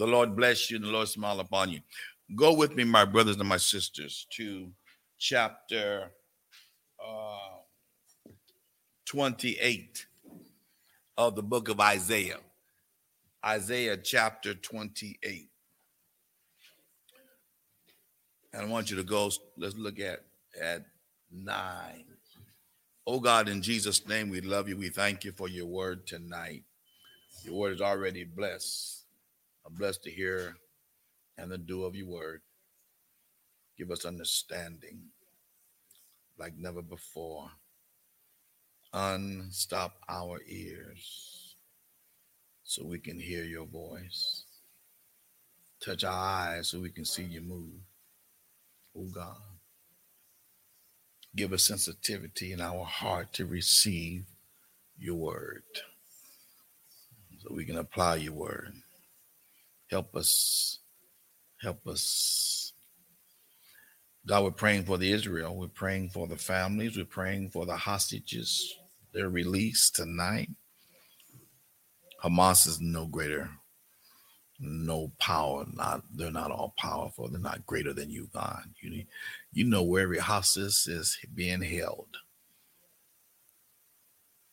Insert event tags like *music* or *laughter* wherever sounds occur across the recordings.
The Lord bless you and the Lord smile upon you. Go with me, my brothers and my sisters, to chapter uh, 28 of the book of Isaiah. Isaiah chapter 28. And I want you to go, let's look at, at nine. Oh God, in Jesus' name, we love you. We thank you for your word tonight. Your word is already blessed. I'm blessed to hear and the do of your word. Give us understanding like never before. Unstop our ears so we can hear your voice. Touch our eyes so we can see you move. Oh God. Give us sensitivity in our heart to receive your word so we can apply your word. Help us. Help us. God, we're praying for the Israel. We're praying for the families. We're praying for the hostages. They're released tonight. Hamas is no greater, no power. Not they're not all powerful. They're not greater than you, God. You you know where every hostage is being held.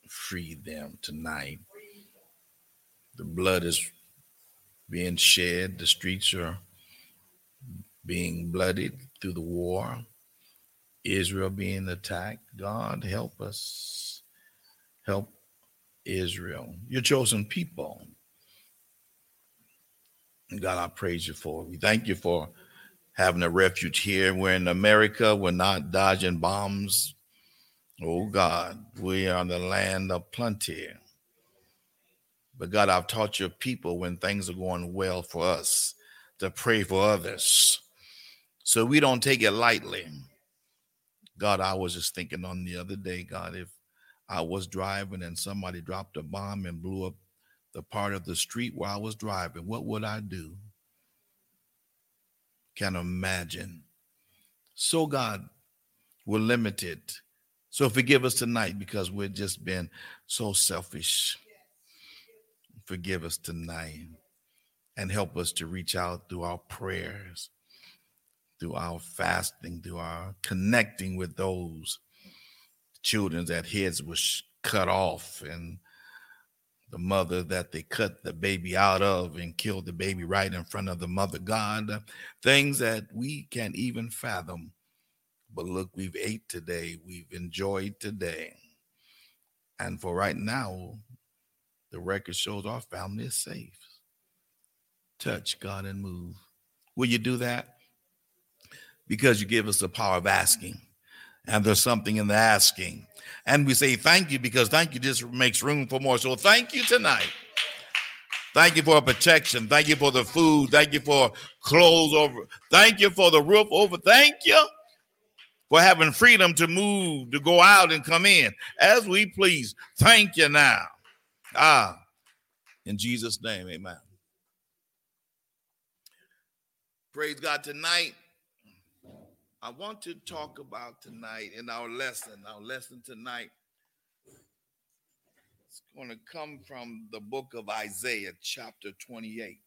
Free them tonight. The blood is being shed. The streets are being bloodied through the war. Israel being attacked. God, help us. Help Israel, your chosen people. God, I praise you for it. We thank you for having a refuge here. We're in America. We're not dodging bombs. Oh God, we are the land of plenty. But God, I've taught your people when things are going well for us to pray for others. So we don't take it lightly. God, I was just thinking on the other day, God, if I was driving and somebody dropped a bomb and blew up the part of the street where I was driving, what would I do? Can't imagine. So, God, we're limited. So, forgive us tonight because we've just been so selfish. Forgive us tonight and help us to reach out through our prayers, through our fasting, through our connecting with those children that heads was cut off and the mother that they cut the baby out of and killed the baby right in front of the mother god. Things that we can't even fathom. But look we've ate today. We've enjoyed today. And for right now the record shows our family is safe touch god and move will you do that because you give us the power of asking and there's something in the asking. And we say thank you because thank you just makes room for more. So thank you tonight. Thank you for protection. Thank you for the food. Thank you for clothes over. Thank you for the roof over. Thank you for having freedom to move, to go out and come in as we please. Thank you now. Ah, in Jesus' name, amen. Praise God tonight. I want to talk about tonight in our lesson. Our lesson tonight is going to come from the book of Isaiah, chapter 28.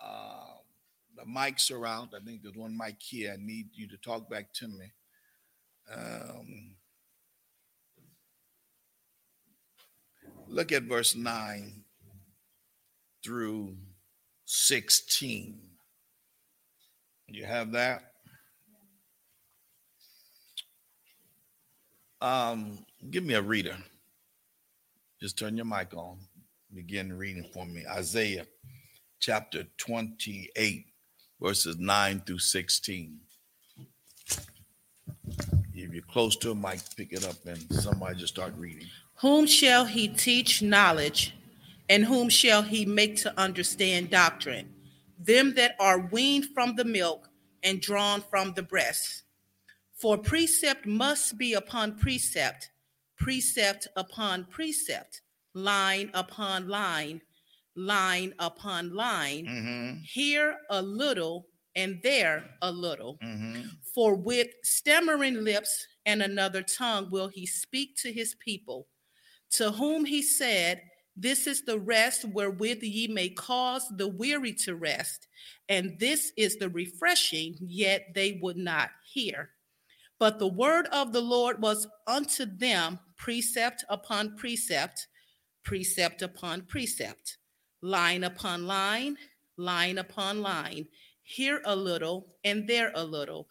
Uh, the mics are out. I think there's one mic here. I need you to talk back to me. Um, look at verse 9 through 16. You have that? Um, give me a reader. Just turn your mic on. Begin reading for me. Isaiah chapter 28, verses 9 through 16. If you're close to a mic, pick it up and somebody just start reading. Whom shall he teach knowledge, and whom shall he make to understand doctrine? Them that are weaned from the milk and drawn from the breast for precept must be upon precept, precept upon precept, line upon line, line upon line, mm-hmm. here a little and there a little. Mm-hmm. For with stammering lips and another tongue will he speak to his people, to whom he said, This is the rest wherewith ye may cause the weary to rest, and this is the refreshing, yet they would not hear. But the word of the Lord was unto them precept upon precept, precept upon precept, line upon line, line upon line, here a little and there a little,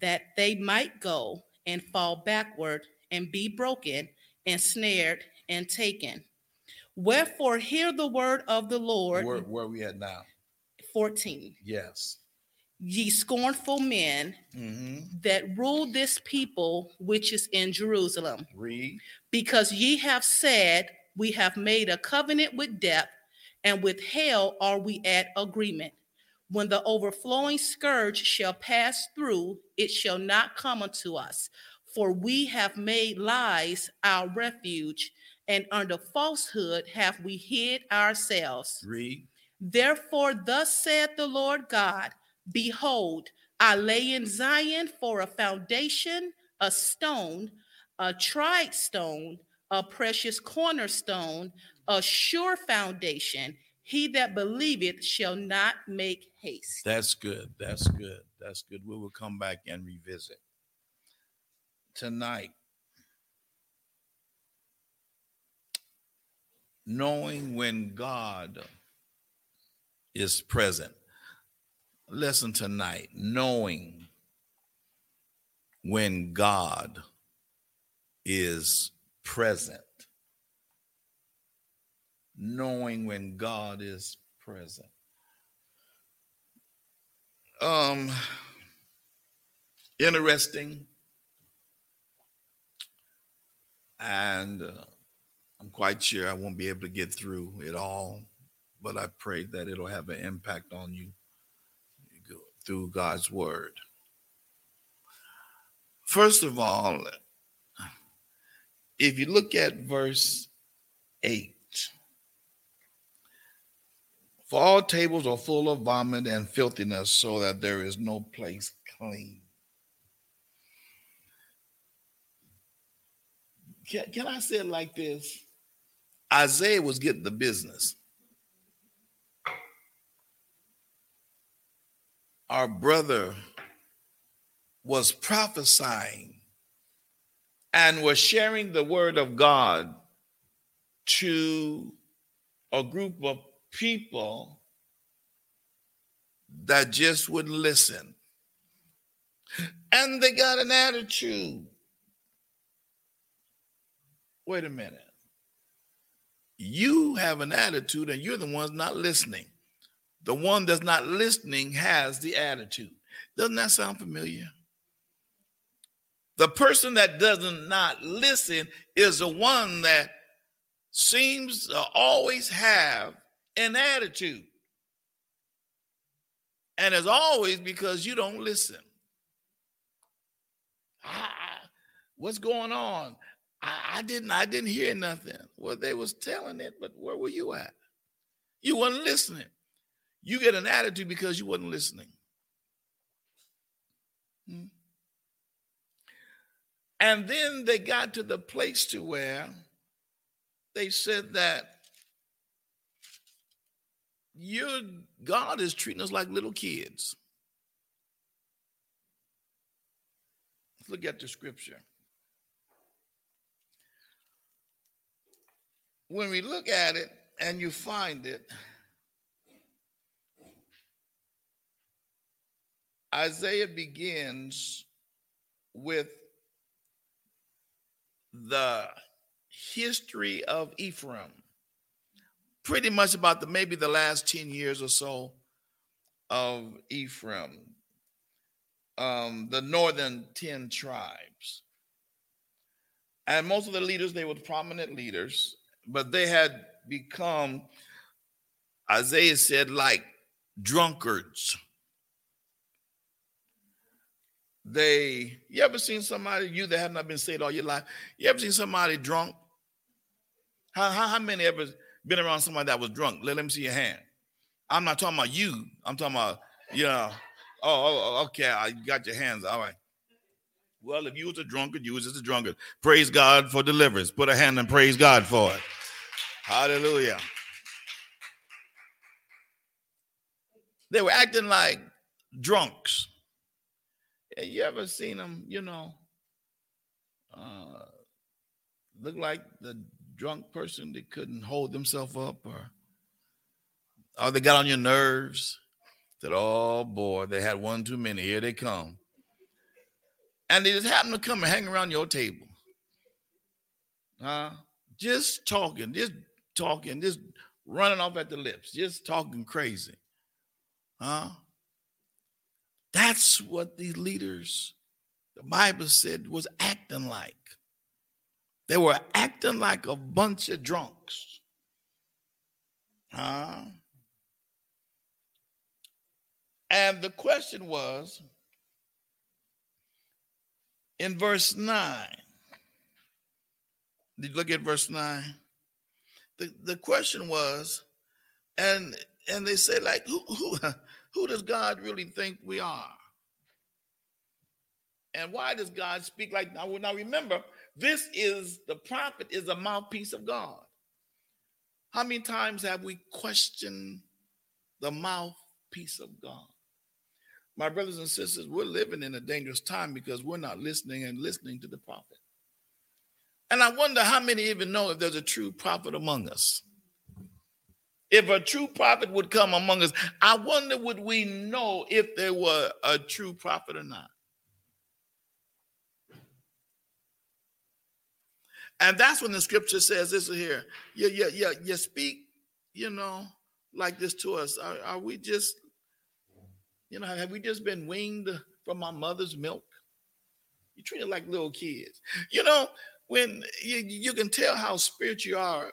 that they might go and fall backward and be broken and snared and taken. Wherefore, hear the word of the Lord. Where, where are we at now? 14. Yes. Ye scornful men Mm-hmm. that rule this people which is in Jerusalem, Read. because ye have said, We have made a covenant with death, and with hell are we at agreement. When the overflowing scourge shall pass through, it shall not come unto us. For we have made lies our refuge, and under falsehood have we hid ourselves. Read. Therefore, thus saith the Lord God Behold, I lay in Zion for a foundation, a stone, a tried stone, a precious cornerstone, a sure foundation. He that believeth shall not make haste. That's good. That's good. That's good. We will come back and revisit. Tonight, knowing when God is present. Listen tonight, knowing when God is present. Knowing when God is present. Um, interesting. And uh, I'm quite sure I won't be able to get through it all, but I pray that it'll have an impact on you through God's word. First of all, if you look at verse 8, for all tables are full of vomit and filthiness, so that there is no place clean. Can, can I say it like this? Isaiah was getting the business. Our brother was prophesying and was sharing the word of God to a group of people that just wouldn't listen. And they got an attitude. Wait a minute. You have an attitude, and you're the ones not listening. The one that's not listening has the attitude. Doesn't that sound familiar? The person that doesn't not listen is the one that seems to always have an attitude. And it's always because you don't listen. Ah, what's going on? I, I, didn't I didn't hear nothing. Well, they was telling it, but where were you at? You wasn't listening. You get an attitude because you wasn't listening. Hmm. And then they got to the place to where they said that your God is treating us like little kids. Let's look at the scripture. When we look at it and you find it, Isaiah begins with the history of Ephraim, pretty much about the maybe the last 10 years or so of Ephraim, um, the northern 10 tribes. And most of the leaders, they were prominent leaders, but they had become, Isaiah said, like drunkards. They you ever seen somebody you that have not been saved all your life you ever seen somebody drunk? How, how, how many ever been around somebody that was drunk? Let them see your hand. I'm not talking about you. I'm talking about you know oh, oh, oh okay i got your hands all right. Well if you was a drunkard you was just a drunkard. Praise god for deliverance. Put a hand and praise god for it Hallelujah. They were acting like drunks. You ever seen them, you know, uh, look like the drunk person that couldn't hold themselves up or, or they got on your nerves? Said, oh boy, they had one too many. Here they come. And they just happen to come and hang around your table. Huh? just talking, just talking, just running off at the lips, just talking crazy. Huh? That's what these leaders, the Bible said, was acting like. They were acting like a bunch of drunks. Huh? And the question was in verse 9. Did you look at verse 9? The, the question was, and and they said, like, who, who, *laughs* who does God really think we are? And why does God speak like now? Now remember, this is the prophet is a mouthpiece of God. How many times have we questioned the mouthpiece of God? My brothers and sisters, we're living in a dangerous time because we're not listening and listening to the prophet. And I wonder how many even know if there's a true prophet among us. If a true prophet would come among us, I wonder would we know if there were a true prophet or not? And that's when the scripture says this is here. Yeah, yeah, yeah. You speak, you know, like this to us. Are, are we just, you know, have we just been weaned from our mother's milk? You treat it like little kids. You know, when you, you can tell how spiritual you are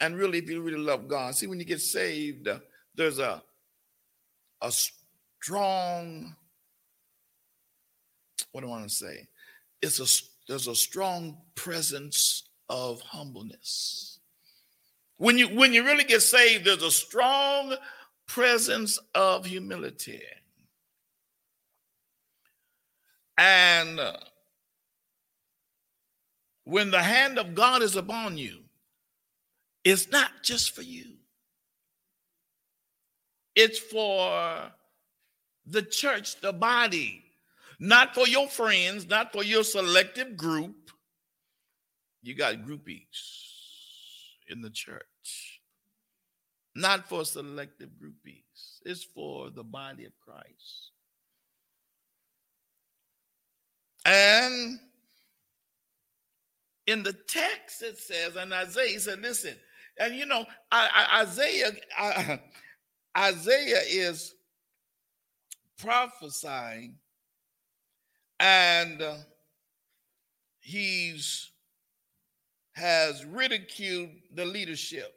and really if you really love god. See when you get saved there's a a strong what do i want to say? It's a there's a strong presence of humbleness. When you when you really get saved there's a strong presence of humility. And uh, when the hand of God is upon you, it's not just for you, it's for the church, the body, not for your friends, not for your selective group. You got groupies in the church, not for selective groupies, it's for the body of Christ. And in the text it says, and Isaiah said, listen, and you know, Isaiah, *clears throat* Isaiah is prophesying, and uh, he's has ridiculed the leadership.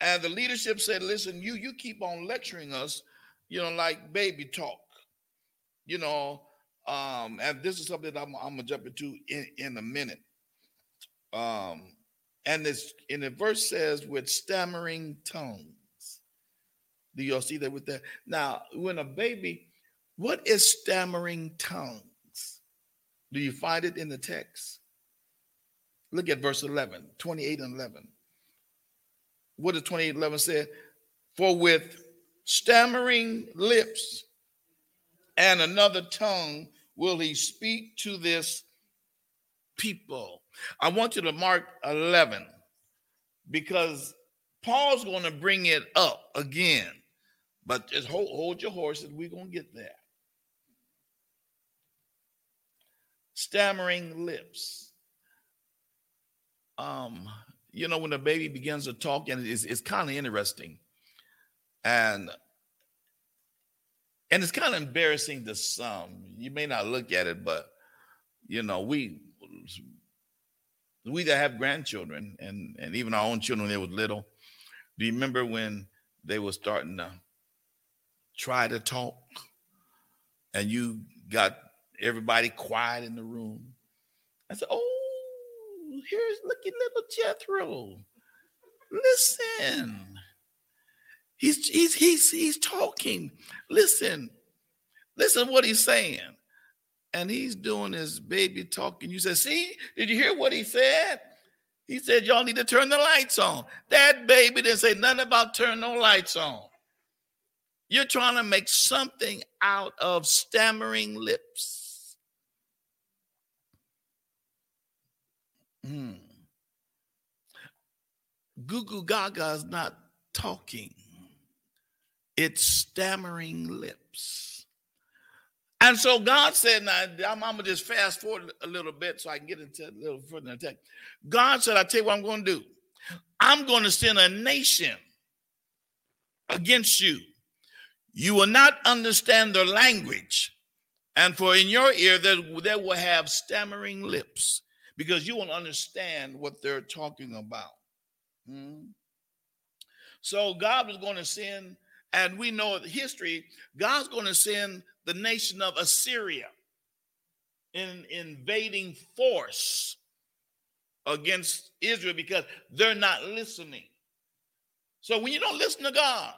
And the leadership said, listen, you you keep on lecturing us, you know, like baby talk. You know, um, and this is something that I'm, I'm gonna jump into in, in a minute. Um, and this in the verse says with stammering tongues. Do y'all see that with that? Now, when a baby, what is stammering tongues? Do you find it in the text? Look at verse 11, 28 and 11. What does 28 11 say? For with stammering lips and another tongue will he speak to this people. I want you to mark 11 because Paul's going to bring it up again. But just hold, hold your horses. We're going to get there. Stammering lips. Um, you know, when the baby begins to talk, and it's, it's kind of interesting. And and it's kind of embarrassing to some. You may not look at it, but you know, we we that have grandchildren and and even our own children when they were little. Do you remember when they were starting to try to talk and you got everybody quiet in the room? I said, Oh, here's looking little Jethro. Listen. He's he's he's he's talking. Listen, listen what he's saying. And he's doing his baby talking. You say, see, did you hear what he said? He said, Y'all need to turn the lights on. That baby didn't say nothing about turn no lights on. You're trying to make something out of stammering lips. Hmm. Goo Goo Gaga is not talking, it's stammering lips. And so God said, I'm, I'm, gonna just fast forward a little bit so I can get into a little further text. God said, I tell you what I'm gonna do. I'm gonna send a nation against you. You will not understand their language. And for in your ear, they, they will have stammering lips because you won't understand what they're talking about. Hmm? So God was going to send, and we know history, God's going to send the nation of Assyria in invading force against Israel because they're not listening. So when you don't listen to God,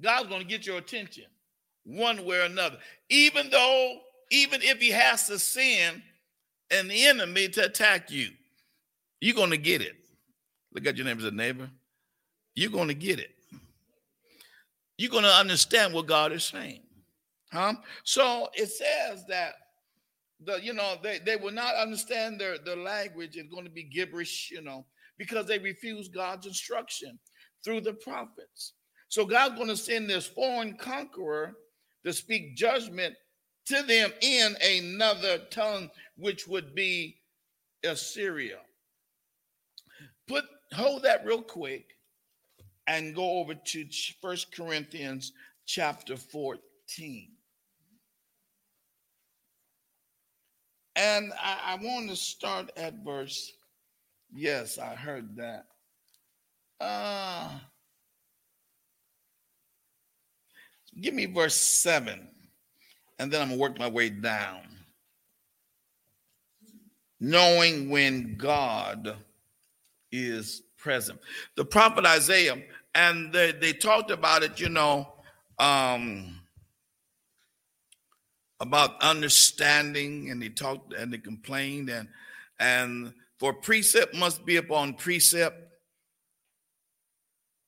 God's going to get your attention one way or another. Even though, even if he has to send an enemy to attack you, you're going to get it. Look at your neighbor neighbor. You're going to get it. You're going to understand what God is saying. Huh? So it says that the you know they, they will not understand their, their language. It's going to be gibberish, you know, because they refuse God's instruction through the prophets. So God's going to send this foreign conqueror to speak judgment to them in another tongue, which would be Assyria. Put hold that real quick and go over to First Corinthians chapter 14. And I, I want to start at verse. Yes, I heard that. Uh, give me verse 7, and then I'm going to work my way down. Knowing when God is present. The prophet Isaiah, and they, they talked about it, you know, um, about understanding, and they talked and they complained, and and for precept must be upon precept,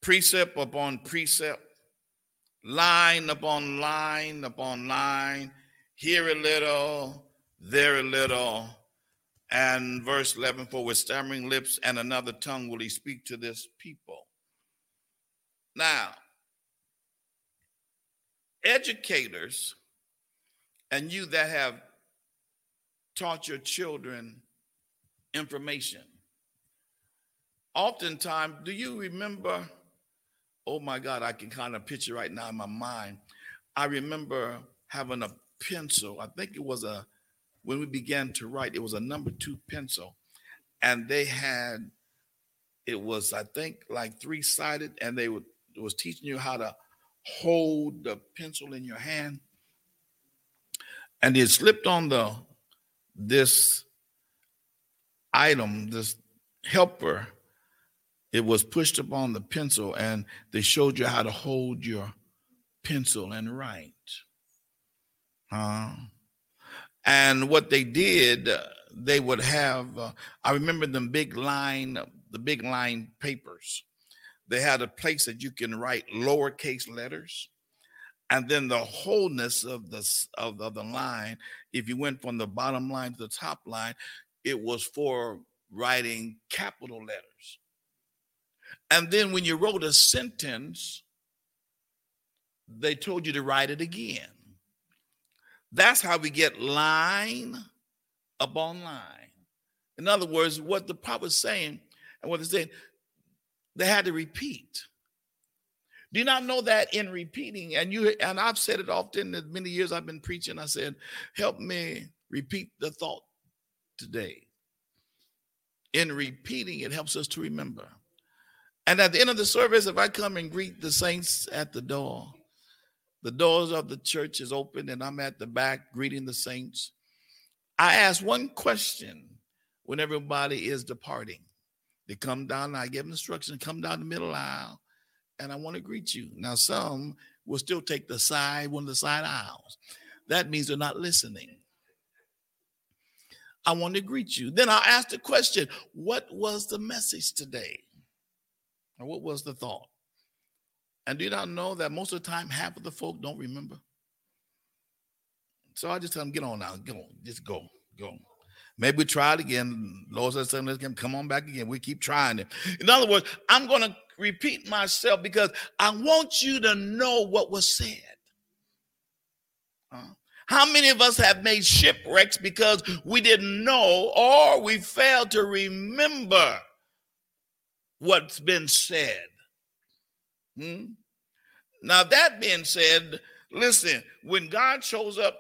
precept upon precept, line upon line upon line, here a little, there a little, and verse 11 For with stammering lips and another tongue will he speak to this people. Now, educators and you that have taught your children information, oftentimes, do you remember? Oh my God, I can kind of picture right now in my mind. I remember having a pencil, I think it was a when we began to write, it was a number two pencil, and they had it was I think like three sided, and they would was teaching you how to hold the pencil in your hand, and it slipped on the this item, this helper. It was pushed upon the pencil, and they showed you how to hold your pencil and write. Uh, and what they did, uh, they would have, uh, I remember them big line, the big line papers. They had a place that you can write lowercase letters. And then the wholeness of the, of, of the line, if you went from the bottom line to the top line, it was for writing capital letters. And then when you wrote a sentence, they told you to write it again. That's how we get line upon line. In other words, what the prophet's saying and what they're saying, they had to repeat. Do you not know that in repeating, and you and I've said it often in many years I've been preaching, I said, help me repeat the thought today. In repeating, it helps us to remember. And at the end of the service, if I come and greet the saints at the door, the doors of the church is open and I'm at the back greeting the saints. I ask one question when everybody is departing. They come down, I give them instructions, come down the middle aisle, and I want to greet you. Now, some will still take the side, one of the side aisles. That means they're not listening. I want to greet you. Then I'll ask the question, what was the message today? Or what was the thought? And do you not know that most of the time, half of the folk don't remember? So I just tell them, get on now, go, just go, go. Maybe we try it again. Lord says come on back again. We keep trying it. In other words, I'm going to repeat myself because I want you to know what was said. Uh, how many of us have made shipwrecks because we didn't know or we failed to remember what's been said? Hmm? Now, that being said, listen, when God shows up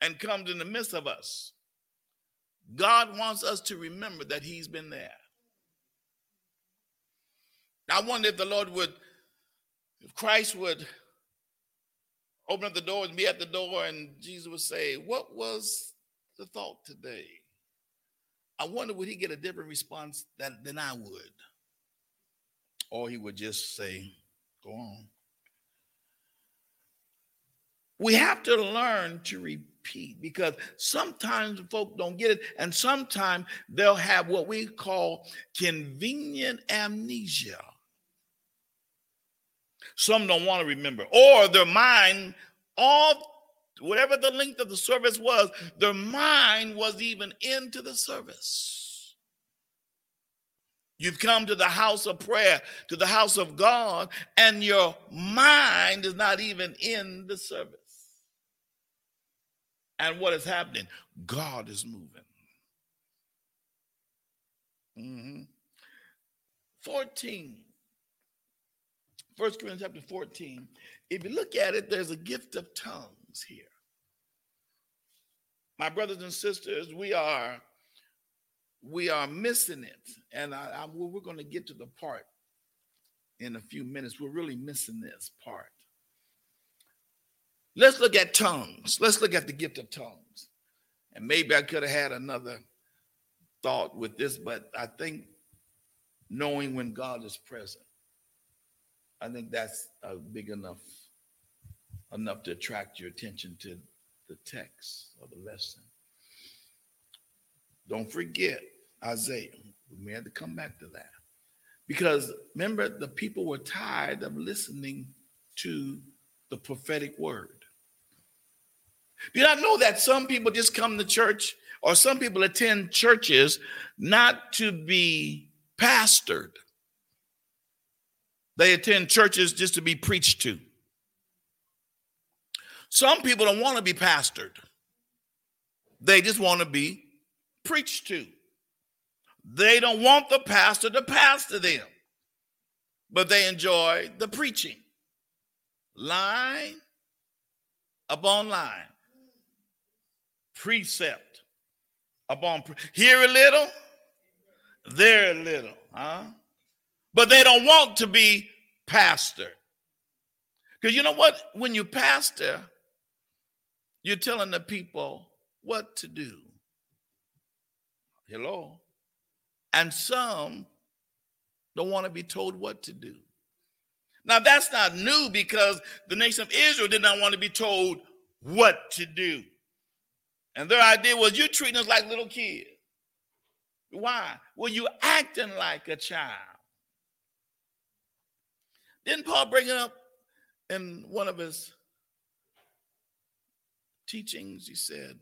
and comes in the midst of us, God wants us to remember that He's been there. I wonder if the Lord would, if Christ would open up the door and be at the door, and Jesus would say, What was the thought today? I wonder would he get a different response than, than I would? Or he would just say, Go on. We have to learn to repeat because sometimes folk don't get it, and sometimes they'll have what we call convenient amnesia. Some don't want to remember, or their mind, all whatever the length of the service was, their mind was even into the service. You've come to the house of prayer, to the house of God, and your mind is not even in the service. And what is happening? God is moving. Mm-hmm. 14 First Corinthians chapter 14. If you look at it, there's a gift of tongues here. My brothers and sisters, we are we are missing it. And I, I, we're going to get to the part in a few minutes. We're really missing this part. Let's look at tongues. Let's look at the gift of tongues. And maybe I could have had another thought with this, but I think knowing when God is present I think that's a big enough enough to attract your attention to the text or the lesson. Don't forget Isaiah. We have to come back to that. Because remember, the people were tired of listening to the prophetic word. You not know that some people just come to church or some people attend churches not to be pastored, they attend churches just to be preached to. Some people don't want to be pastored, they just want to be preached to. They don't want the pastor to pastor them, but they enjoy the preaching. Line upon line, precept upon pre- here a little, there a little, huh? but they don't want to be pastor. Because you know what? When you pastor, you're telling the people what to do. Hello? And some don't want to be told what to do. Now, that's not new because the nation of Israel did not want to be told what to do. And their idea was you're treating us like little kids. Why? Well, you're acting like a child. Didn't Paul bring it up in one of his teachings? He said,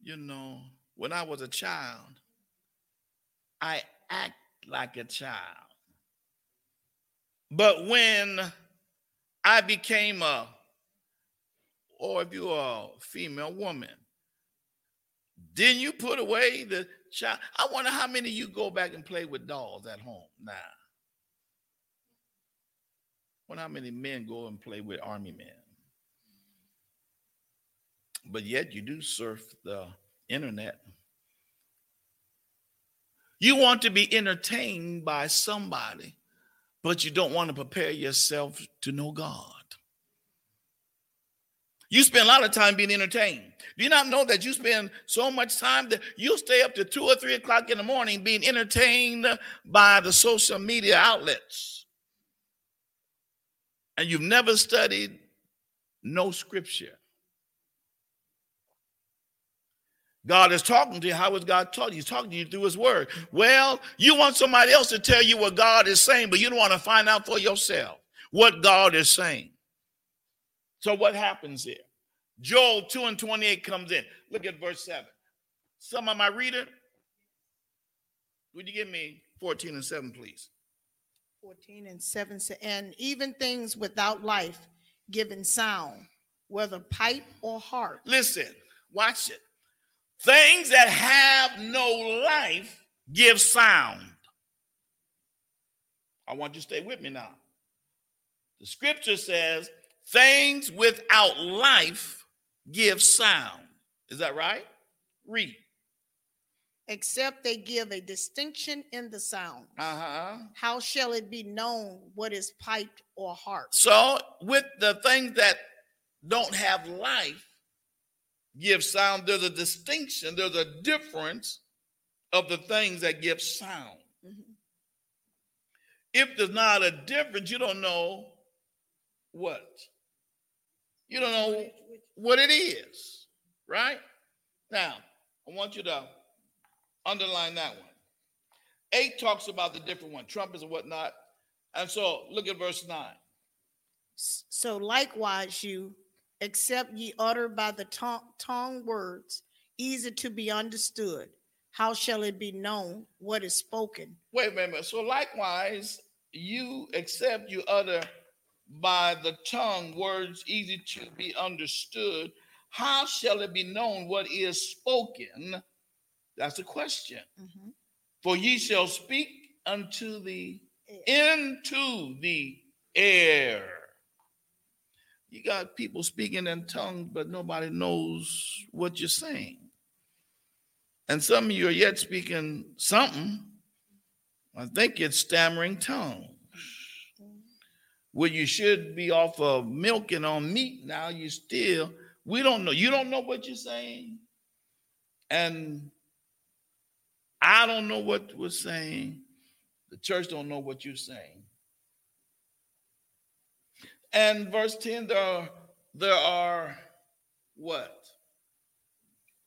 You know, when I was a child, I act like a child. But when I became a, or if you're a female woman, didn't you put away the child? I wonder how many of you go back and play with dolls at home now. I Wonder how many men go and play with army men. But yet you do surf the internet. You want to be entertained by somebody, but you don't want to prepare yourself to know God. You spend a lot of time being entertained. Do you not know that you spend so much time that you'll stay up to two or three o'clock in the morning being entertained by the social media outlets? and you've never studied no scripture, God is talking to you. How is God talking? He's talking to you through his word. Well, you want somebody else to tell you what God is saying, but you don't want to find out for yourself what God is saying. So what happens here? Joel 2 and 28 comes in. Look at verse 7. Some of my reader, would you give me 14 and 7, please? 14 and 7 and even things without life giving sound, whether pipe or harp. Listen, watch it. Things that have no life give sound. I want you to stay with me now. The scripture says things without life give sound. Is that right? Read. Except they give a distinction in the sound. Uh huh. How shall it be known what is piped or harp? So, with the things that don't have life give sound, there's a distinction, there's a difference of the things that give sound. Mhm. If there's not a difference, you don't know what. You don't know what it is, right? Now, I want you to underline that one. Eight talks about the different one, trumpets and whatnot. And so look at verse nine. So likewise, you, except ye utter by the tongue, tongue words, easy to be understood, how shall it be known what is spoken? Wait a minute. So likewise, you accept you utter by the tongue words easy to be understood. How shall it be known what is spoken? That's the question. Mhm. For ye shall speak unto the into the air. You got people speaking in tongues, but nobody knows what you're saying. And some of you are yet speaking something. I think it's stammering tongues. Where you should be off of milk and on meat. Now you still, we don't know. You don't know what you're saying. And I don't know what we're saying. The church don't know what you're saying. And verse 10, there are, there are what?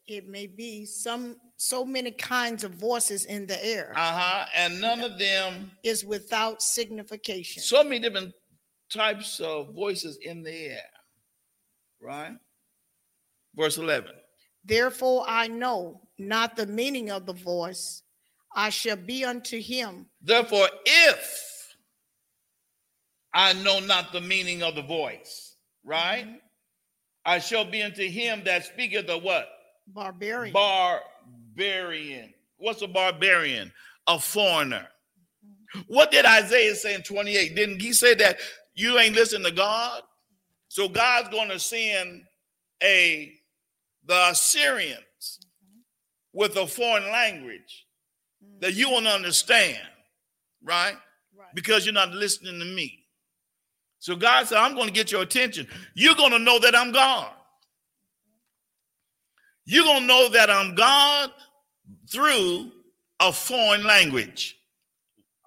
It may be some so many kinds of voices in the air Uh-huh. And none of them, is without signification. so many different types of voices in the air. Right? Verse 11. Therefore I know not the meaning of the voice. I shall be unto him Therefore, if I know not the meaning of the voice, right? Mm-hmm. I shall be unto him that speaketh the what? barbarian. Barbarian. What's a barbarian? A foreigner. Mm-hmm. What did Isaiah say in 28? Didn't he say that you ain't listening to God? So God's going to send a the Assyrians mm-hmm. with a foreign language that you won't understand, right? Right. Because you're not listening to me. So God said, I'm going to get your attention. You're going to know that I'm God. You're going to know that I'm God through a foreign language.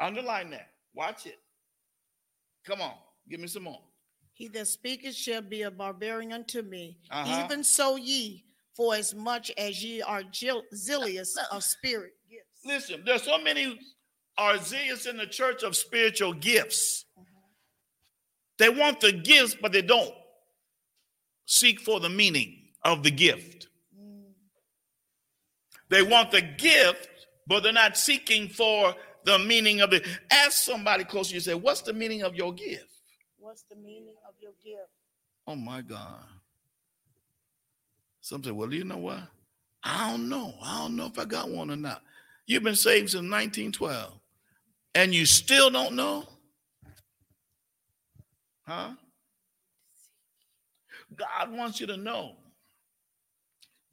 Underline that. Watch it. Come on. Give me some more. He that speaketh shall be a barbarian unto me. Uh-huh. Even so ye, for as much as ye are gil- zealous of spirit gifts. Listen, there's so many are zealous in the church of spiritual gifts. They want the gifts, but they don't seek for the meaning of the gift. They want the gift, but they're not seeking for the meaning of it. Ask somebody close to you, say, What's the meaning of your gift? What's the meaning of your gift? Oh my God. Some say, Well, you know what? I don't know. I don't know if I got one or not. You've been saved since 1912, and you still don't know? Huh? God wants you to know.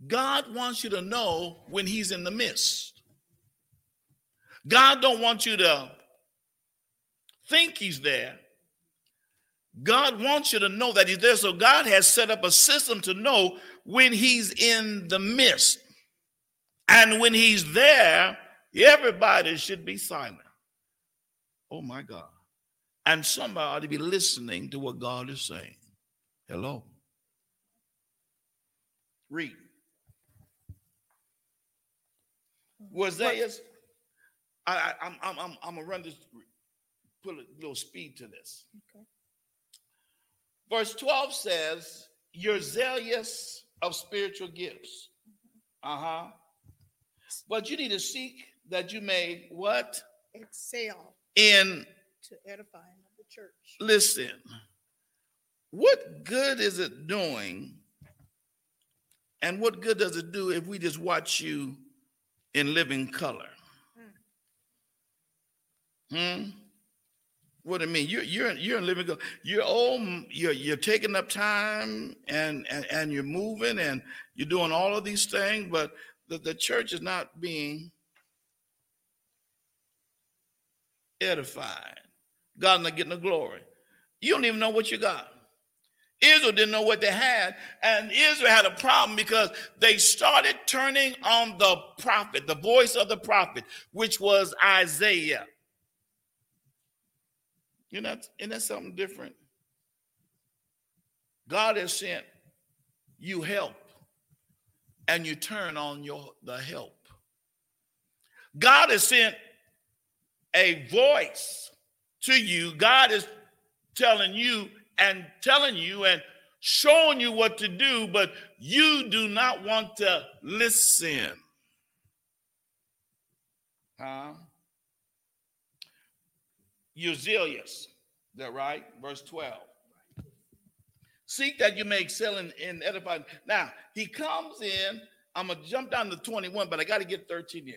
God wants you to know when he's in the midst. God don't want you to think he's there. God wants you to know that he's there. So God has set up a system to know when he's in the midst. And when he's there, everybody should be silent. Oh my God. And somebody ought to be listening to what God is saying. Hello. Read. Was that is? I, I I'm I'm I'm I'm gonna run this, put a little speed to this. Okay. Verse 12 says, You're zealous of spiritual gifts. Uh-huh. But you need to seek that you may what? Excel In to edifying of the church. listen. What good is it doing? And what good does it do if we just watch you in living color? Hmm. What do you mean? You're you're you're in living color. You're old. You're you're taking up time and and and you're moving and you're doing all of these things, but the, the church is not being edified. God's not getting the glory. You don't even know what you got. Israel didn't know what they had, and Israel had a problem because they started turning on the prophet, the voice of the prophet, which was Isaiah. You know, isn't that something different? God has sent you help, and you turn on your the help. God has sent a voice to you. God is telling you and telling you and showing you what to do, but you do not want to listen. Huh? Is that right? Verse 12. Seek that you may excel in, in edifying. Now, he comes in. I'm going to jump down to 21, but I got to get 13 in.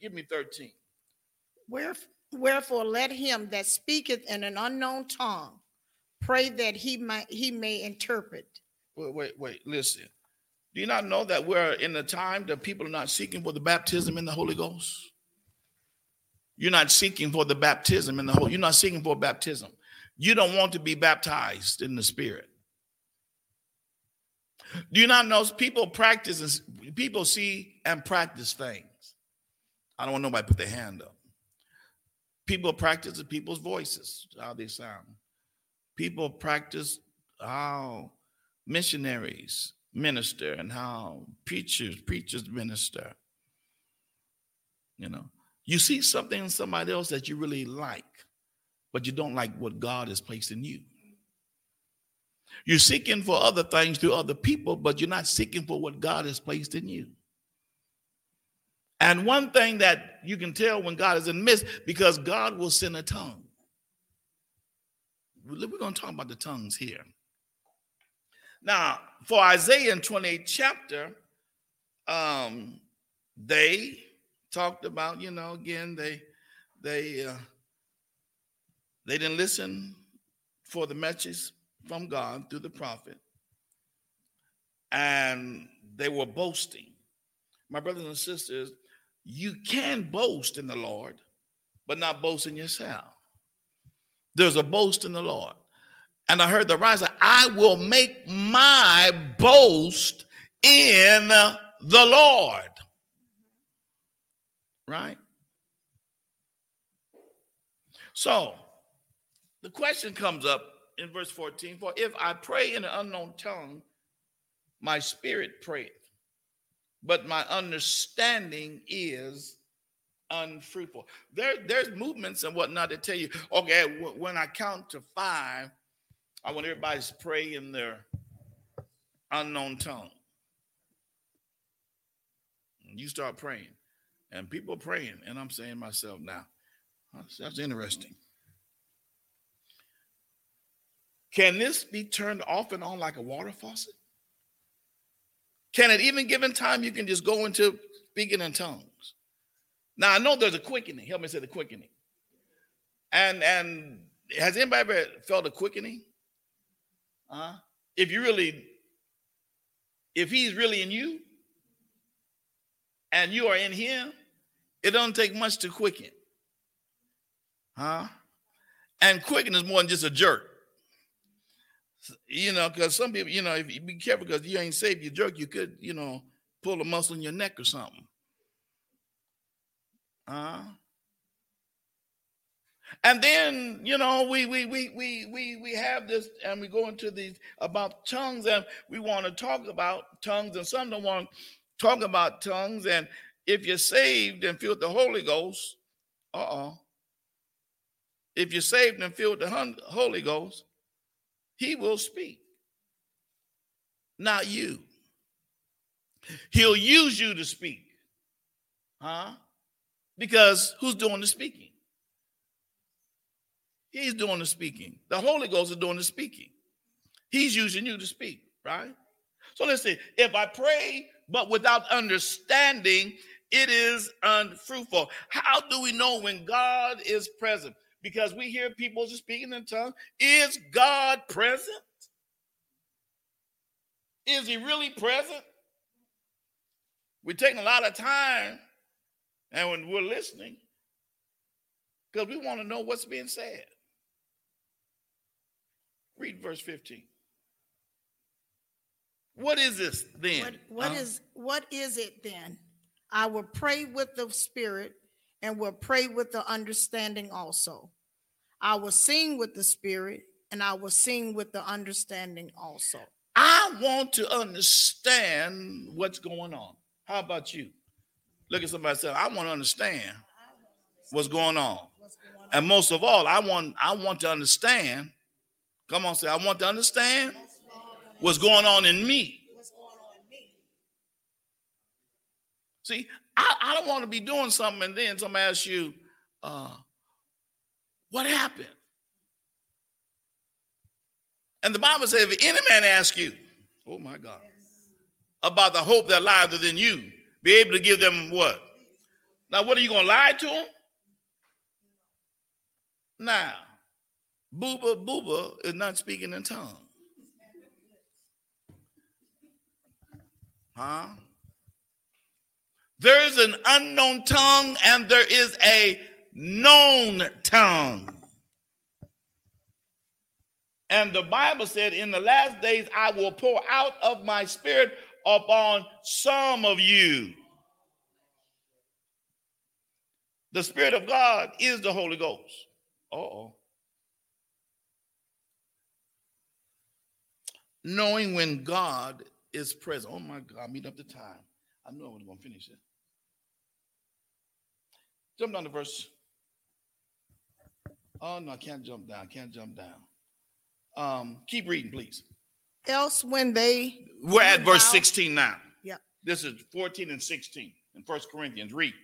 Give me 13. Wheref- Wherefore let him that speaketh in an unknown tongue pray that he might he may interpret. Wait, wait, wait. Listen. Do you not know that we're in a time that people are not seeking for the baptism in the Holy Ghost? You're not seeking for the baptism in the Holy. You're not seeking for baptism. You don't want to be baptized in the Spirit. Do you not know people practice people see and practice things? I don't want nobody put their hand up. People practice people's voices, how they sound. People practice how missionaries minister and how preachers preachers minister. You know, you see something in somebody else that you really like, but you don't like what God has placed in you. You're seeking for other things through other people, but you're not seeking for what God has placed in you. And one thing that you can tell when God is in the midst, because God will send a tongue. We're going to talk about the tongues here. Now, for Isaiah in 28th chapter, um, they talked about, you know, again, they they uh, they didn't listen for the message from God through the prophet, and they were boasting. My brothers and sisters, you can boast in the Lord, but not boast in yourself. There's a boast in the Lord. And I heard the riser, I will make my boast in the Lord. Right? So the question comes up in verse 14 For if I pray in an unknown tongue, my spirit prayeth, but my understanding is unfruitful. There, there's movements and whatnot that tell you, okay, w- when I count to five, I want everybody to pray in their unknown tongue. And you start praying, and people praying, and I'm saying to myself now, that's, that's interesting. Can this be turned off and on like a water faucet? Can at even given time you can just go into speaking in tongues? Now I know there's a quickening. Help me say the quickening. And and has anybody ever felt a quickening? Uh, if you really, if he's really in you, and you are in him, it don't take much to quicken. Huh? And quicken is more than just a jerk. You know, because some people, you know, if you be careful because you ain't safe, you jerk, you could, you know, pull a muscle in your neck or something. Uh, and then you know we we we we we we have this and we go into these about tongues and we want to talk about tongues and some don't want to talk about tongues and if you're saved and filled the Holy Ghost, uh-uh. If you're saved and filled the Holy Ghost, he will speak. Not you. He'll use you to speak. Huh? Because who's doing the speaking? He's doing the speaking. The Holy Ghost is doing the speaking. He's using you to speak, right? So let's see. If I pray but without understanding, it is unfruitful. How do we know when God is present? Because we hear people just speaking in tongues. Is God present? Is he really present? We're taking a lot of time and when we're listening because we want to know what's being said. Read verse 15. What is this then? What, what uh, is, what is it then? I will pray with the spirit and will pray with the understanding also. I will sing with the spirit and I will sing with the understanding also. I want to understand what's going on. How about you? Look at somebody say, I want to understand what's going on. And most of all, I want I want to understand. Come on, say, I want to understand what's going on in me. See, I, I don't want to be doing something and then somebody asks you, uh, what happened? And the Bible says, if any man asks you, oh my God, about the hope that lies within you, be able to give them what? Now, what are you going to lie to them? Now, Booba Booba is not speaking in tongues. Huh? There is an unknown tongue and there is a known tongue. And the Bible said, In the last days, I will pour out of my spirit upon some of you. The Spirit of God is the Holy Ghost. oh. Knowing when God is present. Oh my God, meet up the time. I know I was going to finish it. Jump down to verse. Oh no, I can't jump down. I can't jump down. Um, keep reading, please. Else, when they we're at verse 16 now. Yep. This is 14 and 16 in First Corinthians. Read.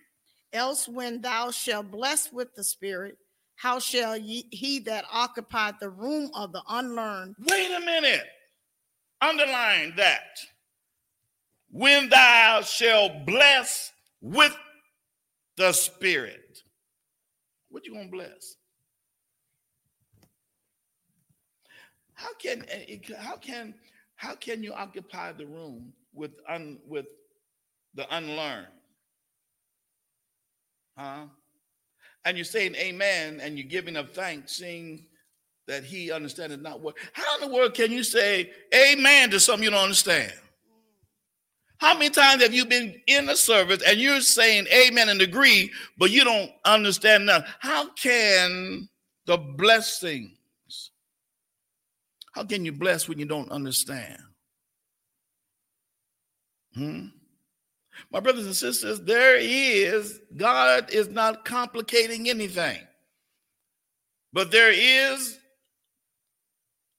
Else, when thou shalt bless with the Spirit, how shall ye, he that occupied the room of the unlearned? Wait a minute. Underline that. When thou shalt bless with the Spirit. What you gonna bless? How can eh, how can how can you occupy the room with un, with the unlearned? Huh? And you're saying amen and you're giving up thanks, seeing that he understandeth not what. How in the world can you say amen to something you don't understand? How many times have you been in a service and you're saying amen and agree, but you don't understand nothing? How can the blessings, how can you bless when you don't understand? Hmm? My brothers and sisters, there is, God is not complicating anything. But there is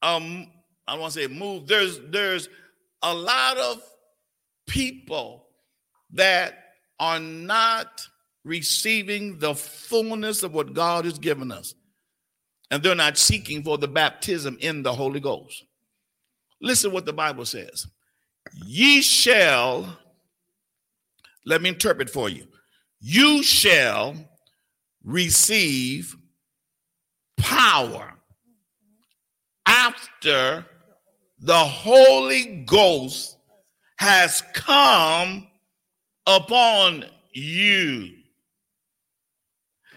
um, I don't want to say move. There's there's a lot of people that are not receiving the fullness of what God has given us. And they're not seeking for the baptism in the Holy Ghost. Listen what the Bible says. Ye shall, let me interpret for you. You shall receive power after the Holy Ghost has come upon you.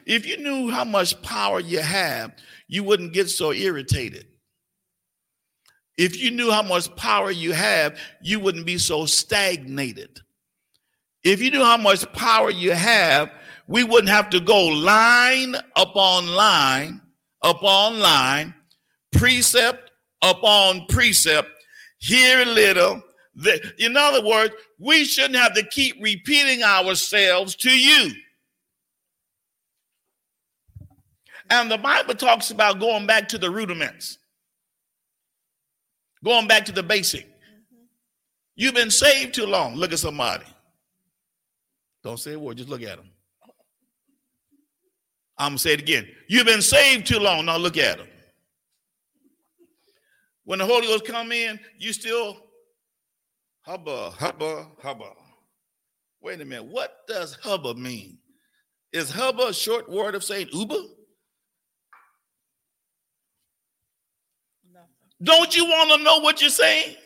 If you knew how much power you have, you wouldn't get so irritated. If you knew how much power you have, you wouldn't be so stagnated. If you knew how much power you have, we wouldn't have to go line upon line upon line, precept upon precept, here a little, The, in other words, we shouldn't have to keep repeating ourselves to you. And the Bible talks about going back to the rudiments, going back to the basic. Mm-hmm. You've been saved too long. Look at somebody. Don't say a word, just look at them. I'm going to say it again. You've been saved too long. Now look at them. When the Holy Ghost come in, you still hubba, hubba, hubba. Wait a minute. What does hubba mean? Is hubba a short word of saying Uber? Don't you want to know what you're saying?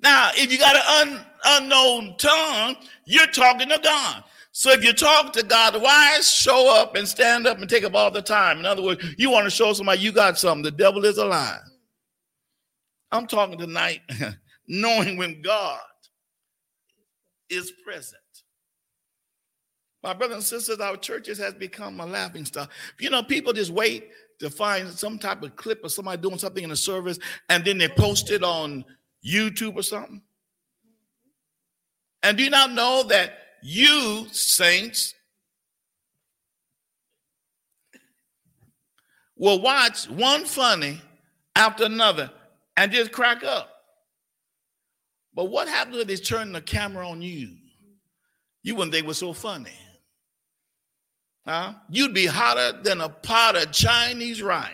Now, if you got an un, unknown tongue, you're talking to God. So if you talk to God, why show up and stand up and take up all the time? In other words, you want to show somebody you got something. The devil is a alive. I'm talking tonight, *laughs* knowing when God is present. My brothers and sisters, our churches has become a laughing stock. You know, people just wait to find some type of clip of somebody doing something in a service and then they post it on YouTube or something. And do you not know that you, saints, will watch one funny after another and just crack up? But what happens if they turn the camera on you? You wouldn't think it was so funny. Huh? You'd be hotter than a pot of Chinese rice.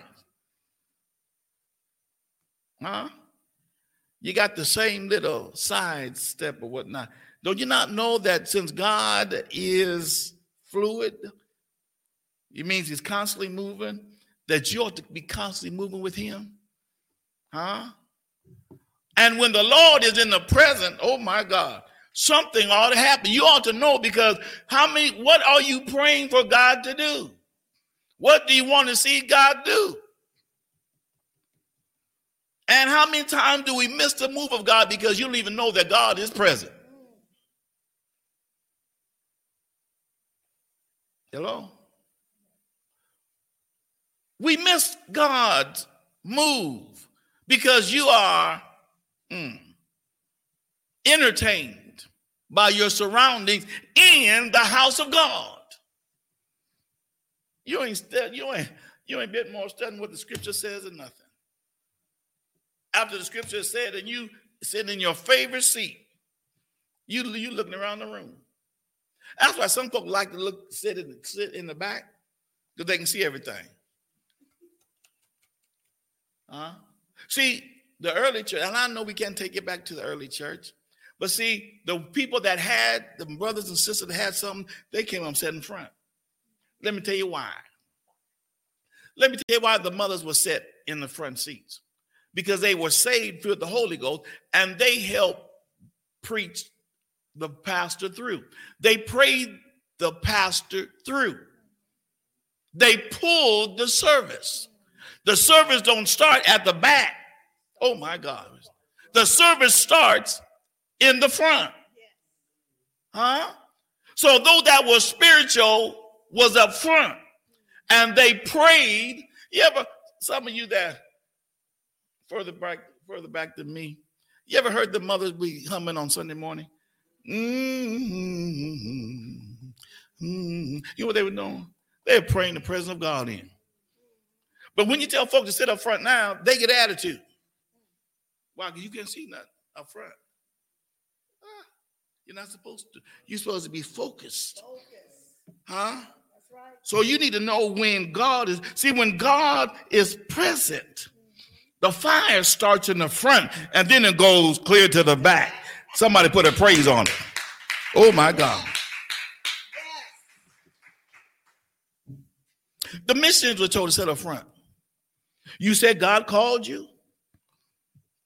Huh? You got the same little side step or whatnot. Don't you not know that since God is fluid, it means he's constantly moving, that you ought to be constantly moving with him? Huh? And when the Lord is in the present, oh my God, something ought to happen. You ought to know because how many, what are you praying for God to do? What do you want to see God do? And how many times do we miss the move of God because you don't even know that God is present? Hello? We miss God's move because you are mm, entertained by your surroundings in the house of God. You ain't you ain't you ain't bit more studying what the scripture says or nothing. After the scripture said, and you sit in your favorite seat, you you looking around the room. That's why some folks like to look sit in sit in the back because they can see everything. Huh? See, the early church, and I know we can't take it back to the early church, but see, the people that had, the brothers and sisters that had something, they came up sat in front. Let me tell you why. Let me tell you why the mothers were set in the front seats. Because they were saved through the Holy Ghost and they helped preach the pastor through. They prayed the pastor through. They pulled the service. The service don't start at the back. Oh my God. The service starts in the front. Huh? So though that was spiritual, was up front. And they prayed. You ever, some of you that further back, further back than me, you ever heard the mothers be humming on Sunday morning? Mm-hmm. Mm-hmm. You know what they were doing? They were praying the presence of God in. But when you tell folks to sit up front now, they get attitude. Why? Because you can't see nothing up front. You're not supposed to. You're supposed to be focused. Huh? So you need to know when God is. See, when God is present, mm-hmm. the fire starts in the front and then it goes clear to the back. Somebody put a praise on it. Oh my God. The missionaries were told to set up front. You said God called you.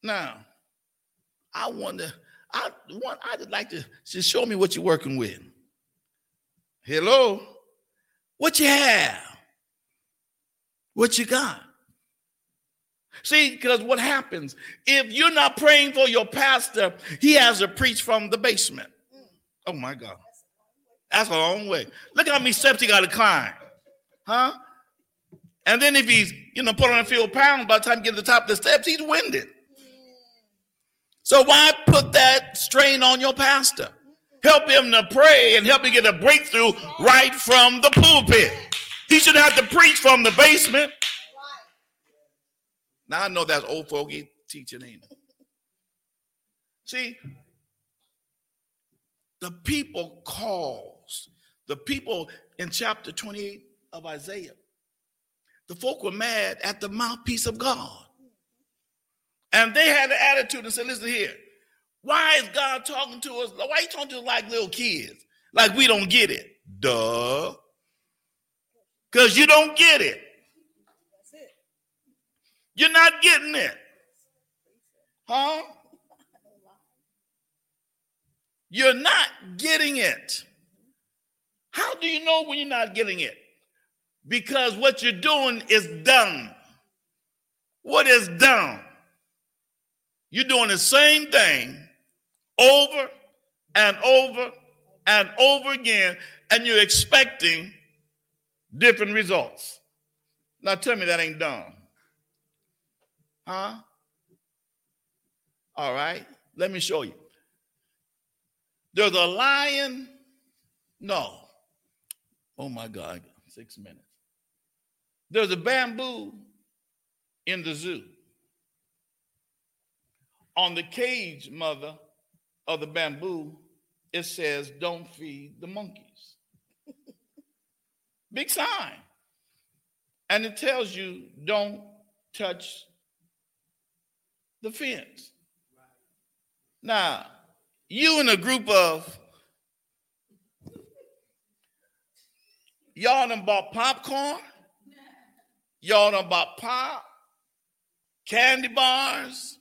Now, I wonder I want I'd like to just show me what you're working with. Hello? What you have? What you got? See, because what happens if you're not praying for your pastor, he has to preach from the basement. Oh my God. That's a long way. Look at how many steps he got to climb. Huh? And then if he's, you know, put on a few pounds, by the time you get to the top of the steps, he's winded. So why put that strain on your pastor? Help him to pray and help him get a breakthrough right from the pulpit. He should have to preach from the basement. Now I know that's old fogey teaching, ain't it? See, the people calls, the people in chapter 28 of Isaiah, the folk were mad at the mouthpiece of God. And they had an attitude and said, listen here, why is God talking to us? Why are you talking to us like little kids? Like we don't get it. Duh. Because you don't get it. You're not getting it. Huh? You're not getting it. How do you know when you're not getting it? Because what you're doing is dumb. What is dumb? You're doing the same thing over and over and over again, and you're expecting different results. Now tell me that ain't dumb. Huh? All right, let me show you. There's a lion. No. Oh my God, six minutes. There's a bamboo in the zoo on the cage, mother, of the bamboo, it says, don't feed the monkeys. *laughs* Big sign. And it tells you, don't touch the fence. Now, you and a group of y'all done bought popcorn, y'all done bought pop, candy bars,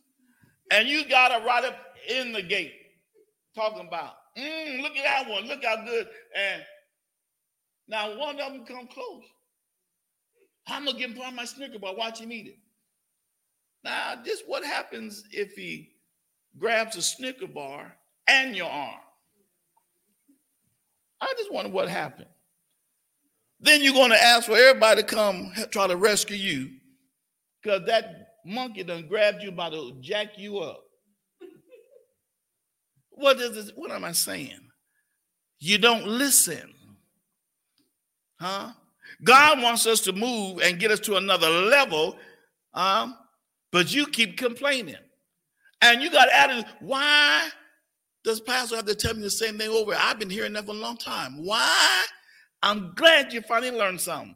and you got it right up in the gate talking about, mm, look at that one, look how good. And now one of them come close. I'm gonna give of my Snicker bar, watch him eat it. Now, this what happens if he grabs a Snicker bar and your arm. I just wonder what happened. Then you're going to ask for everybody to come try to rescue you because that monkey done grabbed you about to jack you up. What is this? What am I saying? You don't listen. Huh? God wants us to move and get us to another level, um, but you keep complaining. And you got added, why does pastor have to tell me the same thing over? I've been hearing that for a long time. Why? I'm glad you finally learned something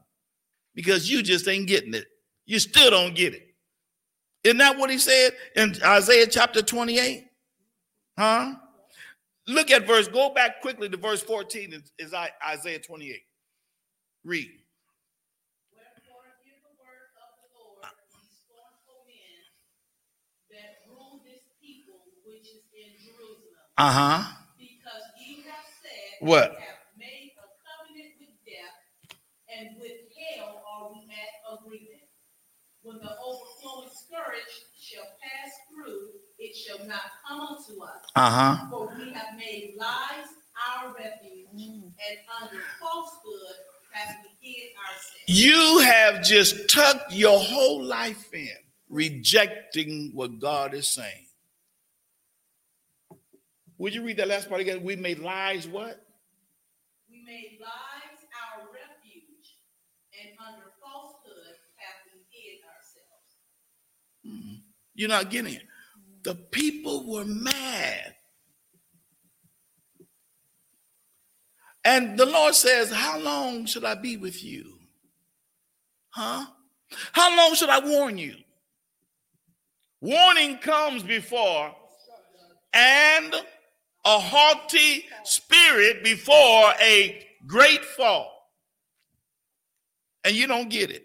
because you just ain't getting it. You still don't get it. Isn't that what he said in Isaiah chapter 28? Huh? Look at verse, go back quickly to verse 14 is, is Isaiah 28. Read. Uh huh. Because ye have said, what? Have made a covenant with death, and with hell are we at agreement. When the overflowing scourge shall pass through, it shall not come unto us. Uh-huh. For we have made lies our refuge, mm. and under falsehood have we hid ourselves. You have just tucked your whole life in, rejecting what God is saying. Would you read that last part again? We made lies what? We made lies our refuge, and under falsehood have we hid ourselves. Mm-hmm. You're not getting it. The people were mad. And the Lord says, How long should I be with you? Huh? How long should I warn you? Warning comes before, and a haughty spirit before a great fall. And you don't get it.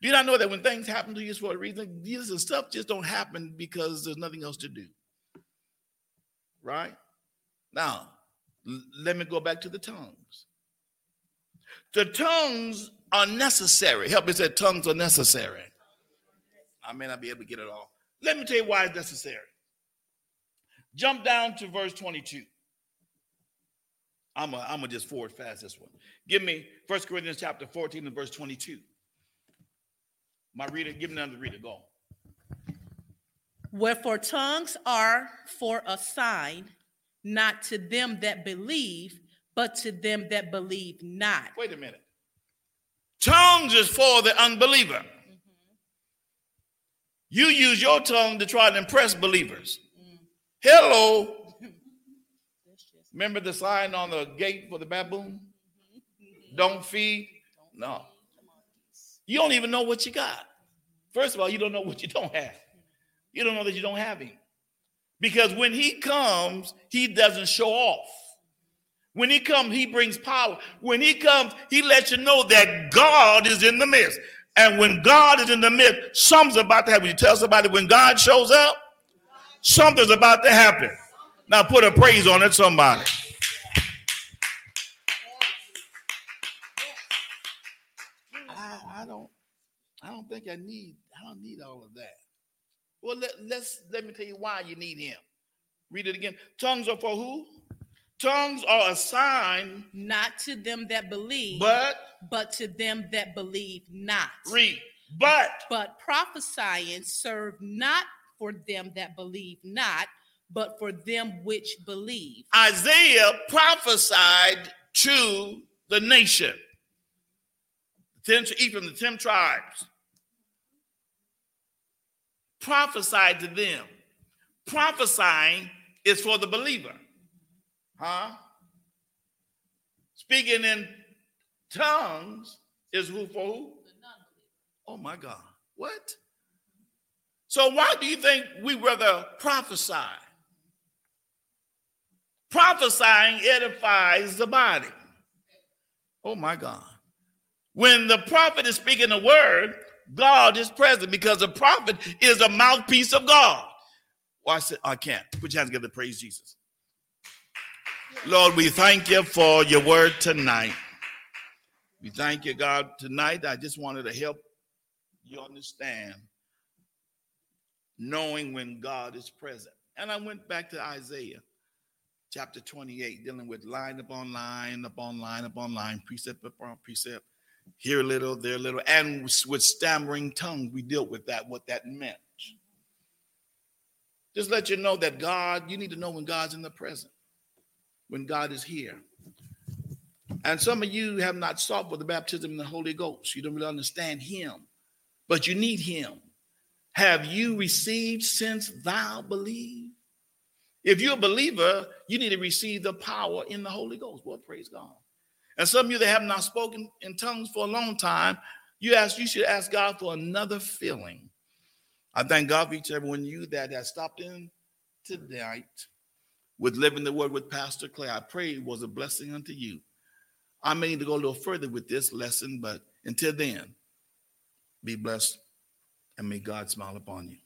Do you not know that when things happen to you for a reason, these stuff just don't happen because there's nothing else to do? Right? Now, let me go back to the tongues. The tongues are necessary. Help me say tongues are necessary. I may not be able to get it all. Let me tell you why it's necessary. Jump down to verse 22. I'm going to just forward fast this one. Give me First Corinthians chapter 14 and verse 22. My reader, give me another reader. Go. Wherefore tongues are for a sign, not to them that believe, but to them that believe not. Wait a minute. Tongues is for the unbeliever. Mm-hmm. You use your tongue to try to impress believers. Mm-hmm. Hello. *laughs* Remember the sign on the gate for the baboon? Mm-hmm. Don't feed? No. You don't even know what you got. First of all, you don't know what you don't have. You don't know that you don't have him. Because when he comes, he doesn't show off. When he comes, he brings power. When he comes, he lets you know that God is in the midst. And when God is in the midst, something's about to happen. You tell somebody when God shows up, something's about to happen. Now put a praise on it, somebody. I, I don't I don't think I need I don't need all of that. Well, let, let's let me tell you why you need him. Read it again. Tongues are for who? Tongues are a sign, Not to them that believe, but but to them that believe not. read. But But prophesying serve not for them that believe not, but for them which believe. Isaiah prophesied to the nation. Ten, Ephraim, the ten tribes. Prophesied to them. Prophesying is for the believer. Huh? Speaking in tongues is who for who? Oh my God. What? So why do you think we rather prophesy? Prophesying edifies the body. Oh my God. When the prophet is speaking a word, God is present because the prophet is a mouthpiece of God. Well, I said, I can't. Put your hands together, praise Jesus. Lord, we thank you for your word tonight. We thank you, God, tonight. I just wanted to help you understand knowing when God is present. And I went back to Isaiah chapter 28, dealing with line upon line, upon line, upon line, precept upon precept, here a little, there a little, and with stammering tongue, we dealt with that, what that meant. Just let you know that God, you need to know when God's in the present, when God is here. And some of you have not sought for the baptism in the Holy Ghost. You don't really understand Him, but you need Him. Have you received since thou believe? If you're a believer, you need to receive the power in the Holy Ghost. Well, praise God. And some of you that have not spoken in tongues for a long time, you ask, you should ask God for another filling. I thank God for each and every one of you that has stopped in tonight with living the word with Pastor Clay. I pray it was a blessing unto you. I may need to go a little further with this lesson, but until then, be blessed and may God smile upon you.